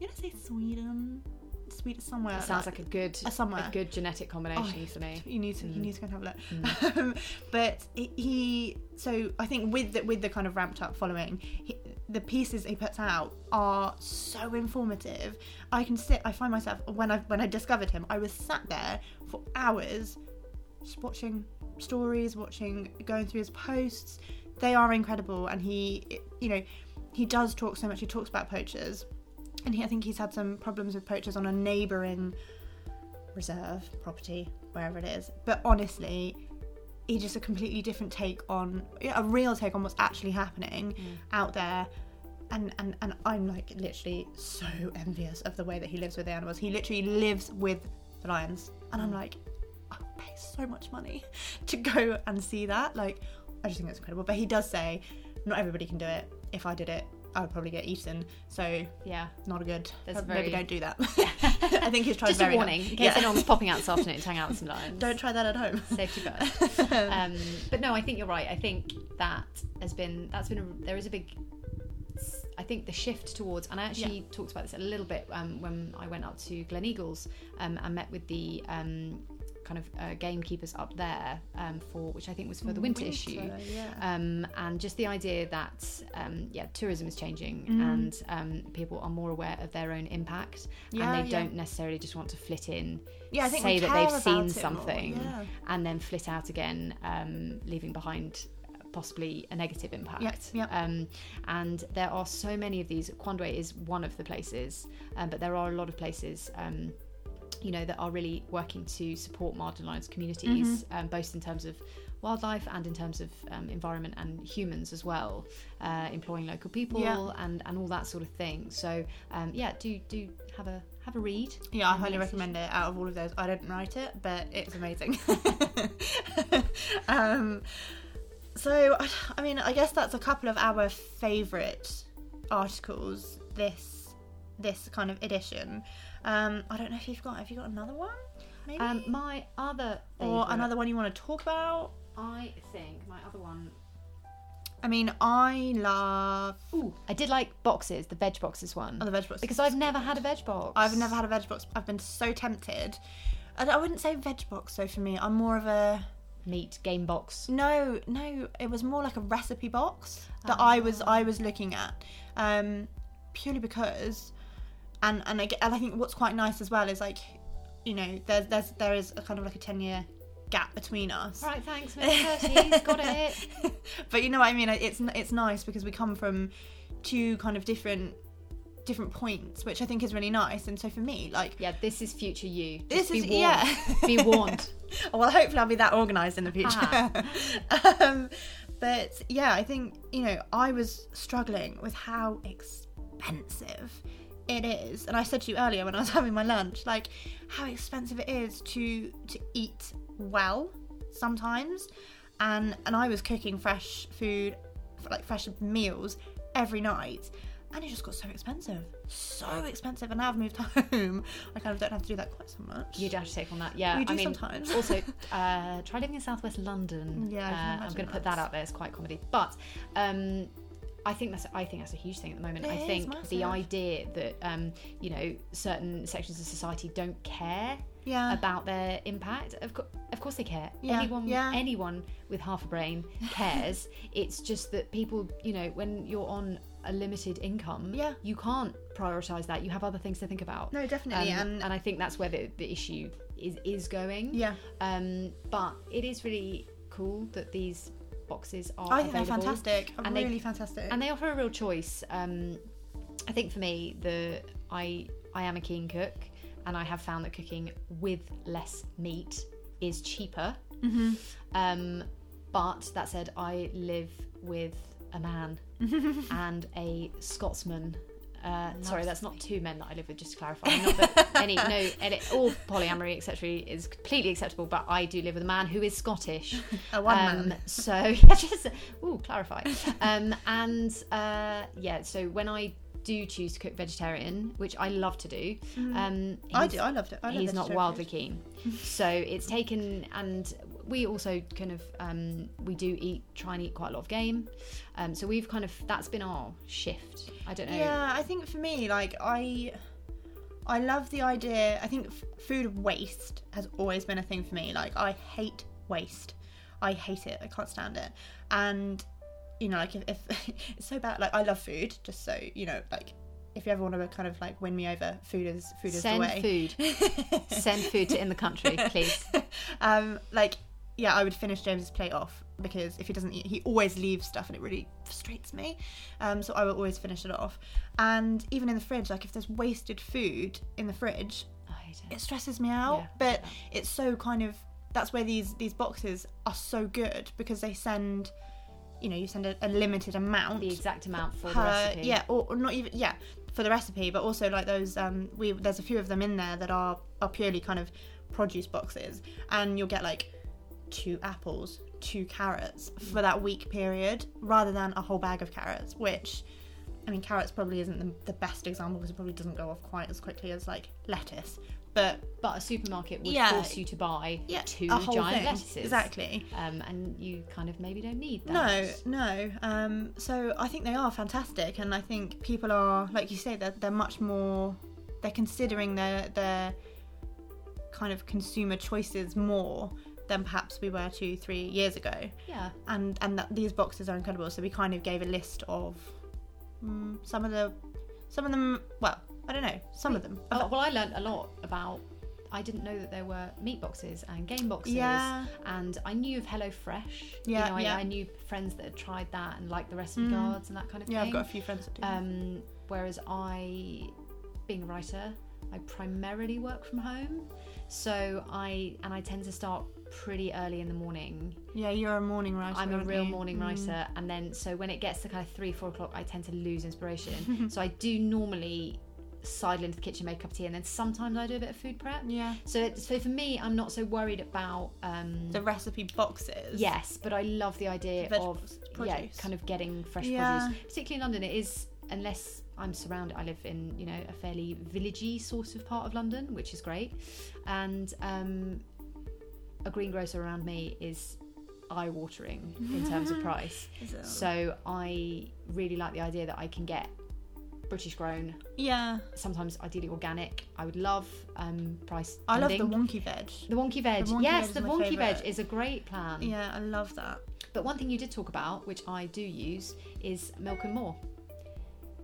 you know, say Sweden, Sweden somewhere. It sounds like a good Uh, somewhere. a good genetic combination Oh, for me You need to you Mm. need to go and have a look. [LAUGHS] Um, but he- he so I think with the, with the kind of ramped up following, he, the pieces he puts out are so informative. I can sit. I find myself when I when I discovered him, I was sat there for hours, just watching stories, watching going through his posts. They are incredible, and he you know he does talk so much. He talks about poachers. And he, I think he's had some problems with poachers on a neighbouring reserve property wherever it is but honestly he just a completely different take on a real take on what's actually happening mm. out there and, and and I'm like literally so envious of the way that he lives with the animals he literally lives with the lions and I'm mm. like I would pay so much money [LAUGHS] to go and see that. Like I just think it's incredible. But he does say not everybody can do it. If I did it I would probably get eaten. So yeah. not a good That's maybe very- don't do that. [LAUGHS] [LAUGHS] I think he's tried just a very hard. warning in case Yeah. anyone's popping out this afternoon to hang out with some lions. Don't try that at home. safety first. Um, but no I think you're right. I think that has been that's been a, there is a big I think the shift towards and I actually talked about this a little bit um, when I went up to Gleneagles um, and met with the um, kind of uh, gamekeepers up there um, for which I think was for the winter, issue Yeah. um, and just the idea that um, yeah tourism is changing Mm. and um, people are more aware of their own impact Yeah, and they yeah. don't necessarily just want to flit in Yeah, I think say that they've seen about it more, something and then flit out again um, leaving behind possibly a negative impact yep. Um, and there are so many of these Kwandwe is one of the places um, but there are a lot of places um, you know that are really working to support marginalized communities Mm-hmm. um, both in terms of wildlife and in terms of um, environment and humans as well uh, employing local people Yeah. and and all that sort of thing so um, yeah do do have a have a read Yeah, I Um, highly recommend it. Out of all of those, I didn't write it, but it's amazing. [LAUGHS] um, so, I- I mean, I guess that's a couple of our favourite articles this this kind of edition. Um, I don't know if you've got. Have you got another one? Maybe. um, my other or favourite- another one you want to talk about? I think my other one I mean, I love Ooh, I did like boxes, the veg boxes one. oh, the veg box because I've never had a veg box. I've never had a veg box. I've been so tempted. I, I wouldn't say veg box though. For me, I'm more of a meat game box. no, no. It was more like a recipe box that I was I was looking at, um, purely because, and and I, get- and I think what's quite nice as well is like, you know, there's there's there is a kind of like a ten year gap between us. Right, thanks, [LAUGHS] mid thirties, got it. [LAUGHS] but you know what I mean. It's it's nice because we come from two kind of different different points, which I think is really nice. And so for me, like Yeah, this is future you. Just this be is warned. yeah. be warned. [LAUGHS] well, hopefully I'll be that organised in the future. Ah. um, but yeah, I think you know I was struggling with how expensive it is, and I said to you earlier when I was [LAUGHS] having my lunch, like how expensive it is to to eat well sometimes, and and I was cooking fresh food, like fresh meals every night. And it just got so expensive, so expensive. And now I've moved [LAUGHS] home. I kind of don't have to do that quite so much. You'd have to take on that. Yeah, We do I mean, sometimes. [LAUGHS] also, uh, try living in southwest London. Yeah, uh, I'm going to put that out there. It's quite comedy, but um, I think that's I think that's a huge thing at the moment. It I think the idea that um, you know certain sections of society don't care yeah. about their impact. Of, co- of course they care. Yeah, Anyone, yeah. anyone with half a brain [LAUGHS] cares. it's just that people, you know, when you're on a limited income, Yeah. you can't prioritize that. You have other things to think about. No, definitely, Um, and, and I think that's where the, the issue is is going. yeah, Um, but it is really cool that these boxes are I think they're available fantastic. And they- really fantastic. and they offer a real choice. Um, I think for me, the I I am a keen cook, and I have found that cooking with less meat is cheaper. Mhm. Um, but that said, I live with a man [LAUGHS] and a Scotsman. Uh, sorry, that's not two men that I live with. Just to clarify, not that [LAUGHS] any no, any, all polyamory etc. is completely acceptable. But I do live with a man who is Scottish. [LAUGHS] a one Um, man. So [LAUGHS] yeah, just ooh, clarify. Um, and uh, yeah, so when I do choose to cook vegetarian, which I love to do, um, I he's- do. I loved it. I love he's not wildly food. keen. So it's taken, and we also kind of um, we do eat try and eat quite a lot of game. Um, so we've kind of that's been our shift. I don't know. Yeah, I think for me, like I, I love the idea. I think f- food waste has always been a thing for me. Like I hate waste. I hate it. I can't stand it. And you know, like if, if [LAUGHS] it's so bad. Like I love food. Just so you know, like if you ever want to kind of like win me over, food is food is Send the way. Send food. [LAUGHS] Send food to in the country, please. [LAUGHS] um, like yeah, I would finish James's plate off because if he doesn't eat, he always leaves stuff and it really frustrates me. Um, so I will always finish it off. And even in the fridge, like if there's wasted food in the fridge, it. it stresses me out. Yeah, but it's so kind of that's where these these boxes are so good because they send, you know, you send a, a limited amount The exact amount for the recipe. yeah, or, or not even yeah for the recipe, but also like those um we there's a few of them in there that are are purely kind of produce boxes, and you'll get like two apples, two carrots for that week period, rather than a whole bag of carrots, which. I mean, carrots probably isn't the, the best example because it probably doesn't go off quite as quickly as like lettuce. But But a supermarket would Yeah. force you to buy yeah, two giant thing. lettuces. Exactly. Um, and you kind of maybe don't need that. No, no. Um, so I think they are fantastic, and I think people are, like you say, they're, they're much more. They're considering their their kind of consumer choices more than perhaps we were two, three years ago. Yeah. And and that these boxes are incredible. So we kind of gave a list of mm, some of the, some of them. Well, I don't know, some of them. Oh, well, I learned a lot about. I didn't know that there were meat boxes and game boxes. Yeah. And I knew of HelloFresh. Yeah, You know, I, yeah. I knew friends that had tried that and liked the recipe Mm. cards and that kind of Yeah, thing. Yeah, I've got a few friends that do. Um, whereas I, being a writer, I primarily work from home. So I and I tend to start pretty early in the morning. yeah, you're a morning writer. I'm a real you? morning Mm. writer, and then so when it gets to kind of three, four o'clock, I tend to lose inspiration. [LAUGHS] so I do normally sidle into the kitchen, make a cup of tea, and then sometimes I do a bit of food prep. Yeah. So, it- so for me, I'm not so worried about. Um, The recipe boxes. yes, but I love the idea of Vegetables, yeah, kind of getting fresh Yeah. produce. Particularly in London, it is unless I'm surrounded. I live in you know a fairly villagey sort of part of London, which is great, and um, a greengrocer around me is eye-watering in terms of [LAUGHS] price. It? So I really like the idea that I can get British grown, yeah. sometimes ideally organic. I would love um, price. I love the wonky veg. The wonky veg. The wonky yes, veg the wonky veg is a great plan. Yeah, I love that. But one thing you did talk about, which I do use, is milk and more.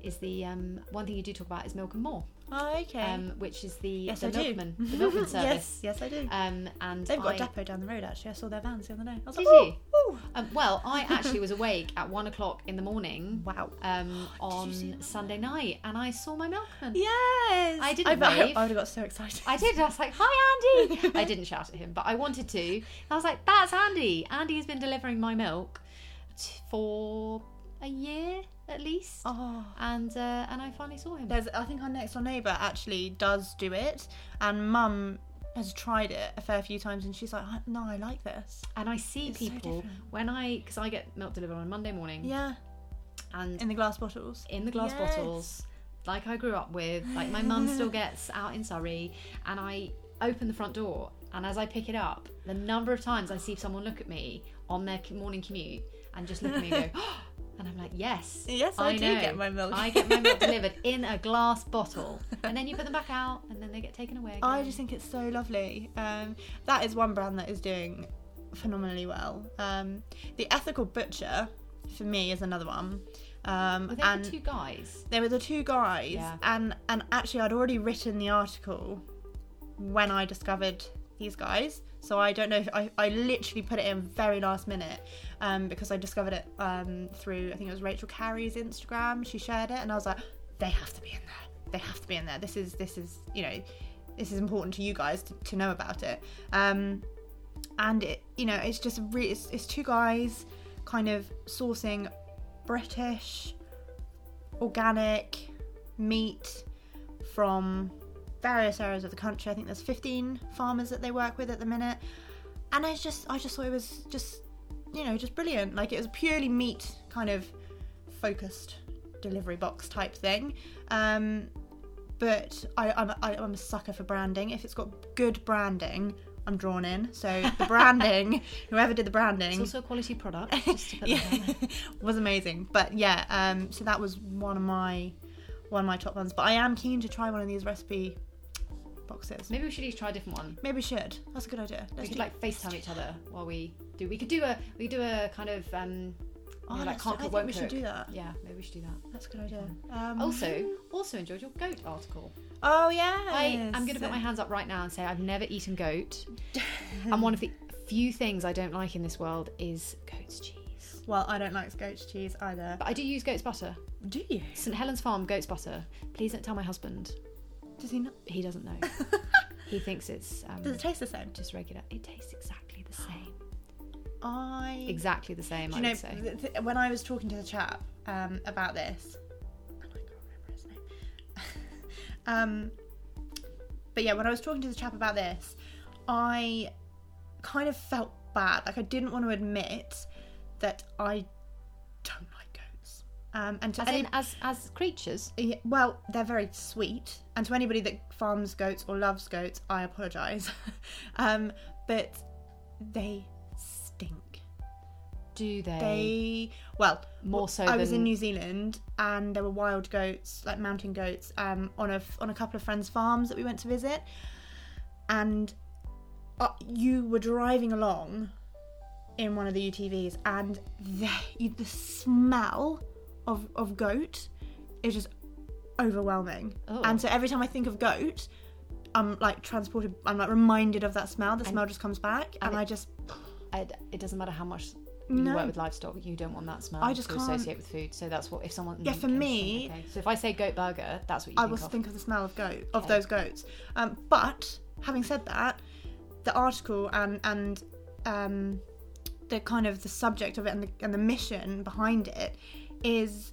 is the um, one thing you do talk about is milk and more, Oh, okay. um, which is the yes, the I do. milkman, the [LAUGHS] milkman service. yes, yes, I do. Um, and They've got I, a depot down the road. Actually, I saw their vans the other day. I was Did like, you? "Ooh, ooh." Um, well, I [LAUGHS] actually was awake at one o'clock in the morning Wow. um, [GASPS] on? Sunday night, and I saw my milkman. Yes. I didn't I, wave. I would have got so excited. I did. I was like, "Hi, Andy." [LAUGHS] I didn't shout at him, but I wanted to. I was like, "That's Andy. Andy has been delivering my milk t- for a year at least." Oh. And uh, and I finally saw him. There's, I think our next door neighbour actually does do it, and Mum has tried it a fair few times, and she's like, "No, I like this." And I see It's people different. when I because I get milk delivered on Monday morning, Yeah, and in the glass bottles. in the glass Yes. bottles like I grew up with. Like my mum still [LAUGHS] gets out in Surrey, and I open the front door, and as I pick it up, the number of times I see someone look at me on their morning commute and just look at me and go, [LAUGHS] and I'm like, yes, Yes, I, do know. get my milk. I get my milk [LAUGHS] delivered in a glass bottle, and then you put them back out, and then they get taken away. Again. I just think it's so lovely. Um, that is one brand that is doing phenomenally well. Um, the Ethical Butcher, for me, is another one. Um, Were they and the two guys? they were the two guys, Yeah. and and actually, I'd already written the article when I discovered these guys. So I don't know if I, I literally put it in very last minute um, because I discovered it um, through I think it was Rachel Carey's Instagram. She shared it, and I was like, they have to be in there. They have to be in there. This is this is you know this is important to you guys to, to know about it. Um, and it you know it's just re- it's, it's two guys kind of sourcing British organic meat from various areas of the country. I think there's 15 farmers that they work with at the minute, and I just I just thought it was just you know just brilliant. Like it was purely meat kind of focused delivery box type thing. Um, but I, I'm, I, a sucker for branding. If it's got good branding, I'm drawn in. So the branding, [LAUGHS] whoever did the branding, It's also a quality product. [LAUGHS] Just to put yeah, [LAUGHS] was amazing. But yeah, um, so that was one of my one of my top ones. But I am keen to try one of these recipe boxes. Maybe we should each try a different one. Maybe we should. That's a good idea. We Let's could do- like FaceTime each other while we do. We could do a we could do a kind of um, oh, you know, like let's do- can't I cook, think we should cook. do that. Yeah, maybe we should do that. That's a good idea. Um, Also, also enjoyed your goat article. oh yeah, I I'm going to put my hands up right now and say I've never eaten goat. [LAUGHS] and one of the few things I don't like in this world is goat's cheese. Well, I don't like goat's cheese either. But I do use goat's butter. Do you? St Helens Farm goat's butter. Please don't tell my husband. Does he not? He doesn't know. [LAUGHS] he thinks it's um, Does it taste the same? just regular. It tastes exactly the same. I Exactly the same. Do I you know, say. th- th- when I was talking to the chap um, about this, and I can't remember his name. [LAUGHS] um, but yeah, when I was talking to the chap about this, I kind of felt bad. Like I didn't want to admit that I don't like goats. Um, and to As any, in, as as creatures. yeah, well, they're very sweet, and to anybody that farms goats or loves goats, I apologise. [LAUGHS] um, but they stink. Do they? They well, More so I was in New Zealand, and there were wild goats, like mountain goats, um, on a on a couple of friends' farms that we went to visit, and uh, you were driving along in one of the UTVs, and the you, the smell of of goat is just overwhelming. Oh. And so every time I think of goat, I'm like transported. I'm like reminded of that smell. The And- smell just comes back, and and it- I just I, it doesn't matter how much you No. work with livestock, you don't want that smell I just to can't- associate with food. So that's what if someone Yeah, for me- Okay. So if I say goat burger, that's what you I will think of the smell of goat of those goats. Um, but having said that, the article and and um, the kind of the subject of it and the, and the mission behind it is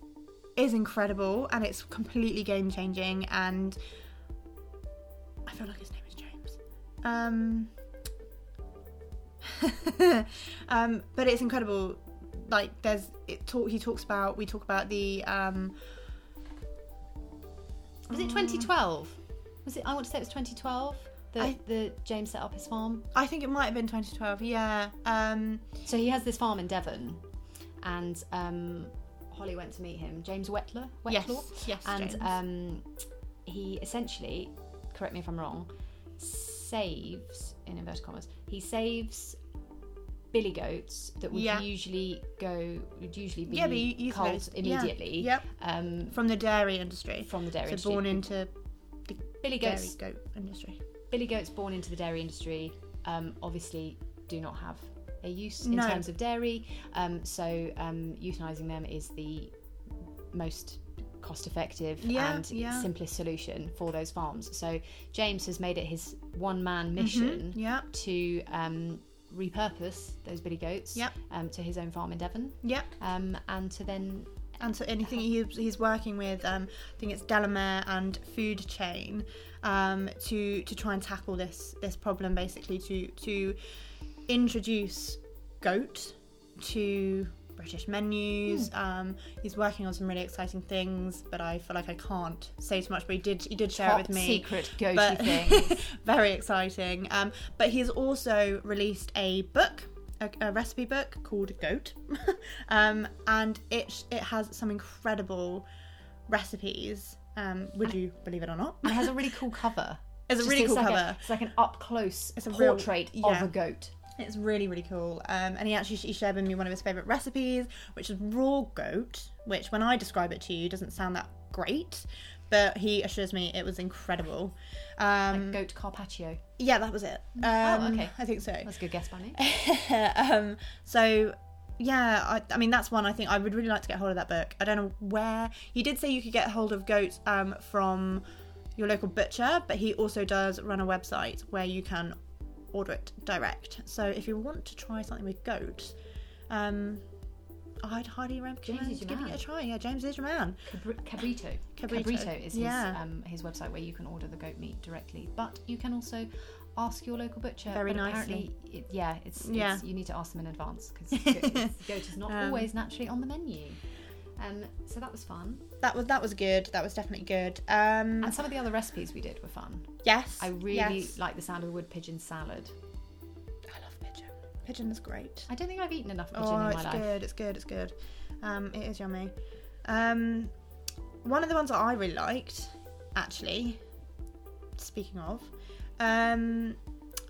is incredible and it's completely game changing and I feel like his name is James. Um, [LAUGHS] um, but it's incredible. Like there's it talk he talks about we talk about the um, Was it 2012? Was it? I want to say it was 2012 that I- the James set up his farm. I think it might have been 2012. Yeah. Um, So he has this farm in Devon, and um, Hollie went to meet him. James Whetlor, yes. Whetlor, Yes. and James. um, he essentially, correct me if I'm wrong, saves in inverted commas. He saves billy goats that would Yeah. usually go would usually be yeah, but you, you culled those- yeah, immediately Yep. um, From the dairy industry. from the dairy so industry. born into the billy dairy goats goat industry. billy goats born into the dairy industry um, obviously do not have a use in No. terms of dairy um, so um, euthanizing them is the most cost effective Yeah, and yeah. simplest solution for those farms so james has made it his one Mm-hmm. man mission to um, repurpose those billy goats Yep. um, to his own farm in devon Yep. um, and to then and so anything he's, he's working with um, I think it's Delamere and Food Chain um, to to try and tackle this this problem basically to to introduce goat to British menus. Hmm. Um, he's working on some really exciting things, but I feel like I can't say too much. But he did he did share top it with me. secret goatee but thing [LAUGHS] very exciting. Um, but he's also released a book, a, a recipe book called Goat, [LAUGHS] um, and it it has some incredible recipes. Um, would you believe it or not? it has a really [LAUGHS] cool cover It's a really cool like cover. it's like an up close It's a real- portrait of yeah. a goat It's really really cool. Um, and he actually he shared with me one of his favorite recipes, which is raw goat. Which when I describe it to you doesn't sound that great, but he assures me it was incredible. Um, goat carpaccio yeah, that was it. Um, Oh, okay. I think so. that's a good guess by me [LAUGHS] um, so yeah, I, I mean that's one I think I would really like to get hold of that book. I don't know where he did say you could get hold of goats um, from your local butcher, but he also does run a website where you can order it direct. So if you want to try something with goat, um, I'd highly recommend James is giving man. it a try. Yeah, James is your man. Cabri- Cabrito. Cabrito. Cabrito is Yeah. his um, his website where you can order the goat meat directly, but you can also ask your local butcher. Very nicely. apparently It, yeah, it's, Yeah. it's you need to ask them in advance because [LAUGHS] goat, goat is not Um, always naturally on the menu. Um, so that was fun, That was that was good. That was definitely good. Um, and some of the other recipes we did were fun. yes, I really yes. like the sound of wood pigeon salad. I love pigeon. Pigeon is great. I don't think I've eaten enough pigeon Oh, in my it's life. good. It's good. It's good. Um, it is yummy. Um, one of the ones that I really liked, actually. Speaking of, um,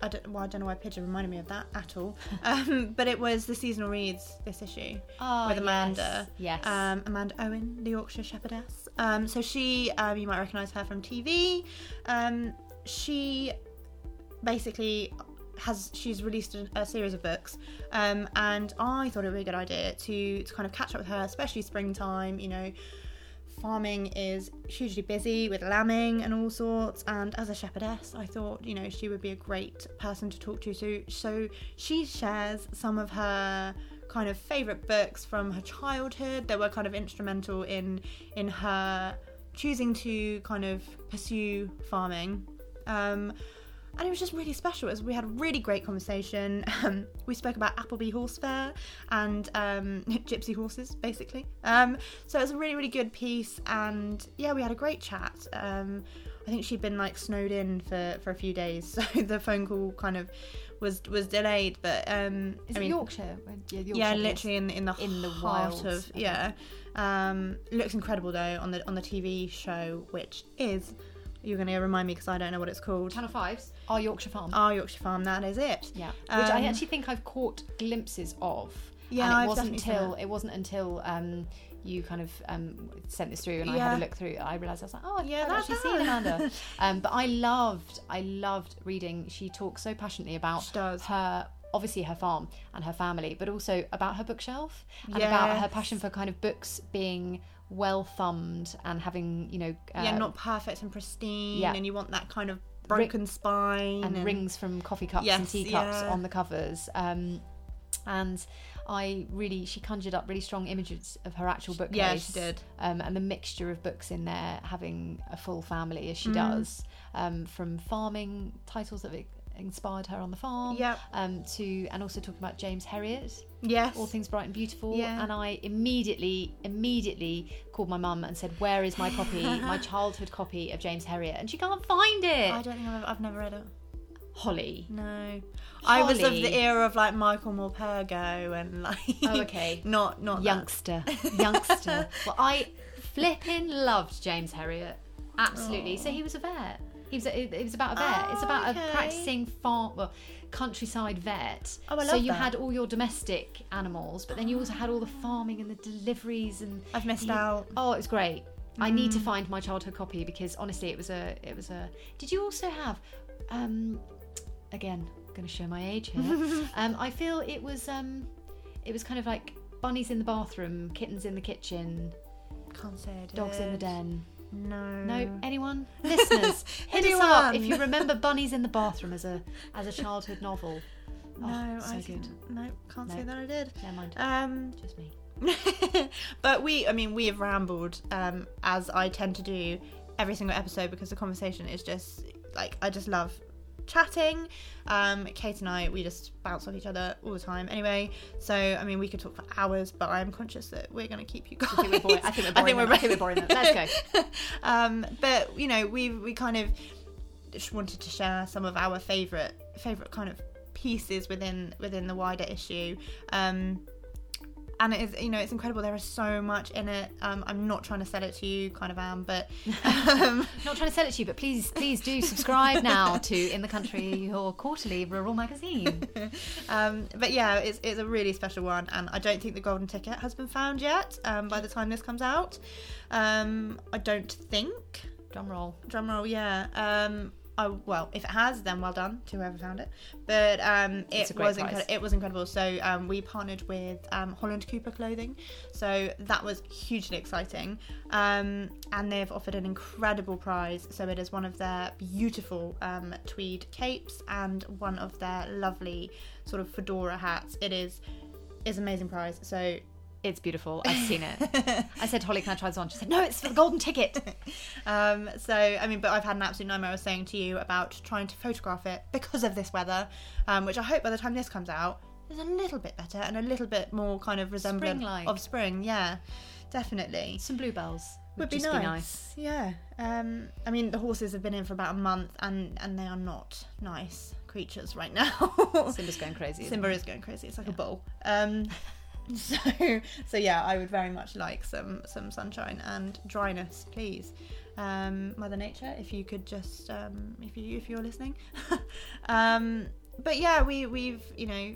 I don't. Well, I don't know why pigeon reminded me of that at all. [LAUGHS] Um, but it was the seasonal reads this issue Oh, with Amanda. Yes. yes. Um, Amanda Owen, the Yorkshire Shepherdess. Um, so she, um, you might recognise her from TV. Um, she basically has she's released a, a series of books, um, and I thought it would be a good idea to to kind of catch up with her, especially springtime. You know, farming is hugely busy with lambing and all sorts. And as a shepherdess, I thought you know she would be a great person to talk to. So so she shares some of her kind of favorite books from her childhood that were kind of instrumental in in her choosing to kind of pursue farming. Um, and it was just really special. As we had a really great conversation. [LAUGHS] Um, we spoke about Appleby Horse Fair and um, [LAUGHS] gypsy horses, basically. Um, so it was a really, really good piece. And yeah, we had a great chat. Um, I think she'd been like snowed in for, for a few days, [LAUGHS] so the phone call kind of was was delayed. But um, is I it mean, Yorkshire? Yeah, Yorkshire yeah, literally in in the In the heart wilds, of yeah. Um, looks incredible though on the on the TV show, which is you're going to remind me because I don't know what it's called. Channel Fives. Our Yorkshire Farm. Our Yorkshire Farm. That is it. Yeah, which I Um, actually think I've caught glimpses of. Yeah, and it I've wasn't until it wasn't until um, you kind of um, sent this through and I had a look through. I realised I was like, oh, Yeah, yeah, I've actually seen Amanda. [LAUGHS] um, but I loved, I loved reading. She talks so passionately about her. Obviously, her farm and her family, but also about her bookshelf and about her passion for kind of books being well thumbed and having, you know, uh, yeah, not perfect and pristine, yeah. and you want that kind of broken spine and rings from coffee cups and teacups yeah. on the covers. Um, and I really, she conjured up really strong images of her actual bookcase. Yeah, she did. Um, and the mixture of books in there, having a full family as she Mm. does, um, from farming titles that have inspired her on the farm. Yep. Um, to and also talking about James Herriot, Yes. all things bright and beautiful. Yeah. And I immediately, immediately called my mum and said, "Where is my copy, [LAUGHS] my childhood copy of James Herriot?" And she can't find it. I don't think I've, I've never read it. Hollie. No. I was of the era of like Michael Morpurgo and like. Oh, okay. [LAUGHS] not not that. youngster, youngster. [LAUGHS] well, I flipping loved James Herriot. Absolutely. So he was a vet. He was. It was about a vet. it's about Oh, okay. a practicing farm, well, countryside vet. Oh, I love so you that. had all your domestic animals, but then you also had all the farming and the deliveries and. I've missed you- out. Oh, it was great. I need Mm. to find my childhood copy because honestly, it was a. It was a. Did you also have? Um, again, going to show my age here. [LAUGHS] um, I feel it was. Um, it was kind of like bunnies in the bathroom, kittens in the kitchen, Can't say dogs in the den. No. No, anyone? [LAUGHS] Listeners, hit us up if you remember Bunnies in the Bathroom as a as a childhood novel. No, oh, so I good. No, can't say that I did. Never mind, Um, just me. [LAUGHS] but we, I mean, we have rambled, um, as I tend to do every single episode because the conversation is just like I just love chatting. Um, Kate and I, we just bounce off each other all the time. Anyway, so I mean, we could talk for hours, but I'm conscious that we're going to keep you guys. I think we're boring. [LAUGHS] I think we're boring. I think we're boring. Let's go. [LAUGHS] um, but you know, we we kind of just wanted to share some of our favorite favorite kind of pieces within within the wider issue. Um, and it is, you know, it's incredible. There is so much in it. Um, I'm not trying to sell it to you, kind of am, but [LAUGHS] um, Not trying to sell it to you, but please, please do subscribe now to In the Country, your quarterly rural magazine. [LAUGHS] um, but yeah, it's, it's a really special one, and I don't think the golden ticket has been found yet. Um, by the time this comes out, um, I don't think. Drum roll. Drum roll, yeah. I, well, if it has, then well done to whoever found it. But um, it was. It was incredible. So um, we partnered with um, Holland Cooper Clothing, so that was hugely exciting. Um, and they've offered an incredible prize. So it is one of their beautiful um, tweed capes and one of their lovely sort of fedora hats. It is is amazing prize. So It's beautiful. I've seen it. [LAUGHS] I said, Hollie, can I try this on? She said, No, it's for the golden ticket. [LAUGHS] Um, so, I mean, but I've had an absolute nightmare. I was saying to you about trying to photograph it because of this weather, um, which I hope by the time this comes out is a little bit better and a little bit more kind of resemblant Spring-like. of spring. Yeah, definitely. Some bluebells Would be just nice. Yeah. Um, I mean, the horses have been in for about a month and, and they are not nice creatures right now. Simba's going crazy. [LAUGHS] Simba is going crazy. It's like a bull. Um, [LAUGHS] so so yeah, I would very much like some some sunshine and dryness, please. Um, Mother Nature, if you could just um, if you if you're listening. [LAUGHS] um, but yeah, we we've you know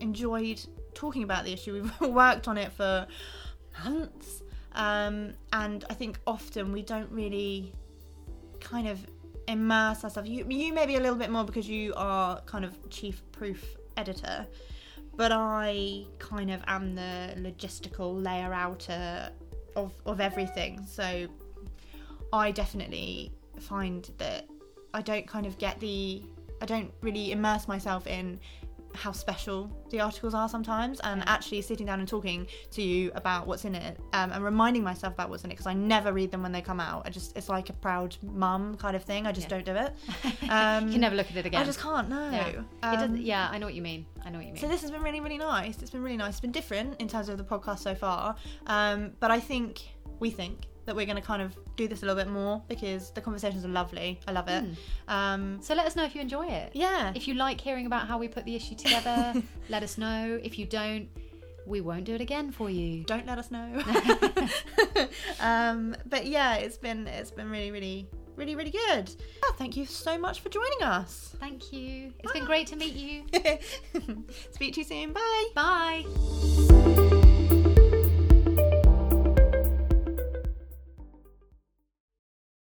enjoyed talking about the issue. We've [LAUGHS] worked on it for months, um, and I think often we don't really kind of immerse ourselves. You, you maybe a little bit more because you are kind of chief proof editor, but I kind of am the logistical layer outer of of everything. So I definitely find that I don't kind of get the I don't really immerse myself in how special the articles are sometimes and actually sitting down and talking to you about what's in it um, and reminding myself about what's in it because I never read them when they come out I just it's like a proud mum kind of thing I just Yeah. don't do it [LAUGHS] um, you can never look at it again. I just can't no Yeah. Um, yeah, I know what you mean. I know what you mean. so this has been really, really nice. It's been really nice. It's been different in terms of the podcast so far. Um, but I think we think that we're going to kind of do this a little bit more because the conversations are lovely. I love it. Um, So let us know if you enjoy it. yeah. If you like hearing about how we put the issue together, [LAUGHS] let us know. If you don't, we won't do it again for you. Don't let us know. [LAUGHS] [LAUGHS] um, but yeah, it's been it's been really, really, really, really good. Yeah, thank you so much for joining us. Thank you. It's been great to meet you. Speak to you soon. Bye. Bye.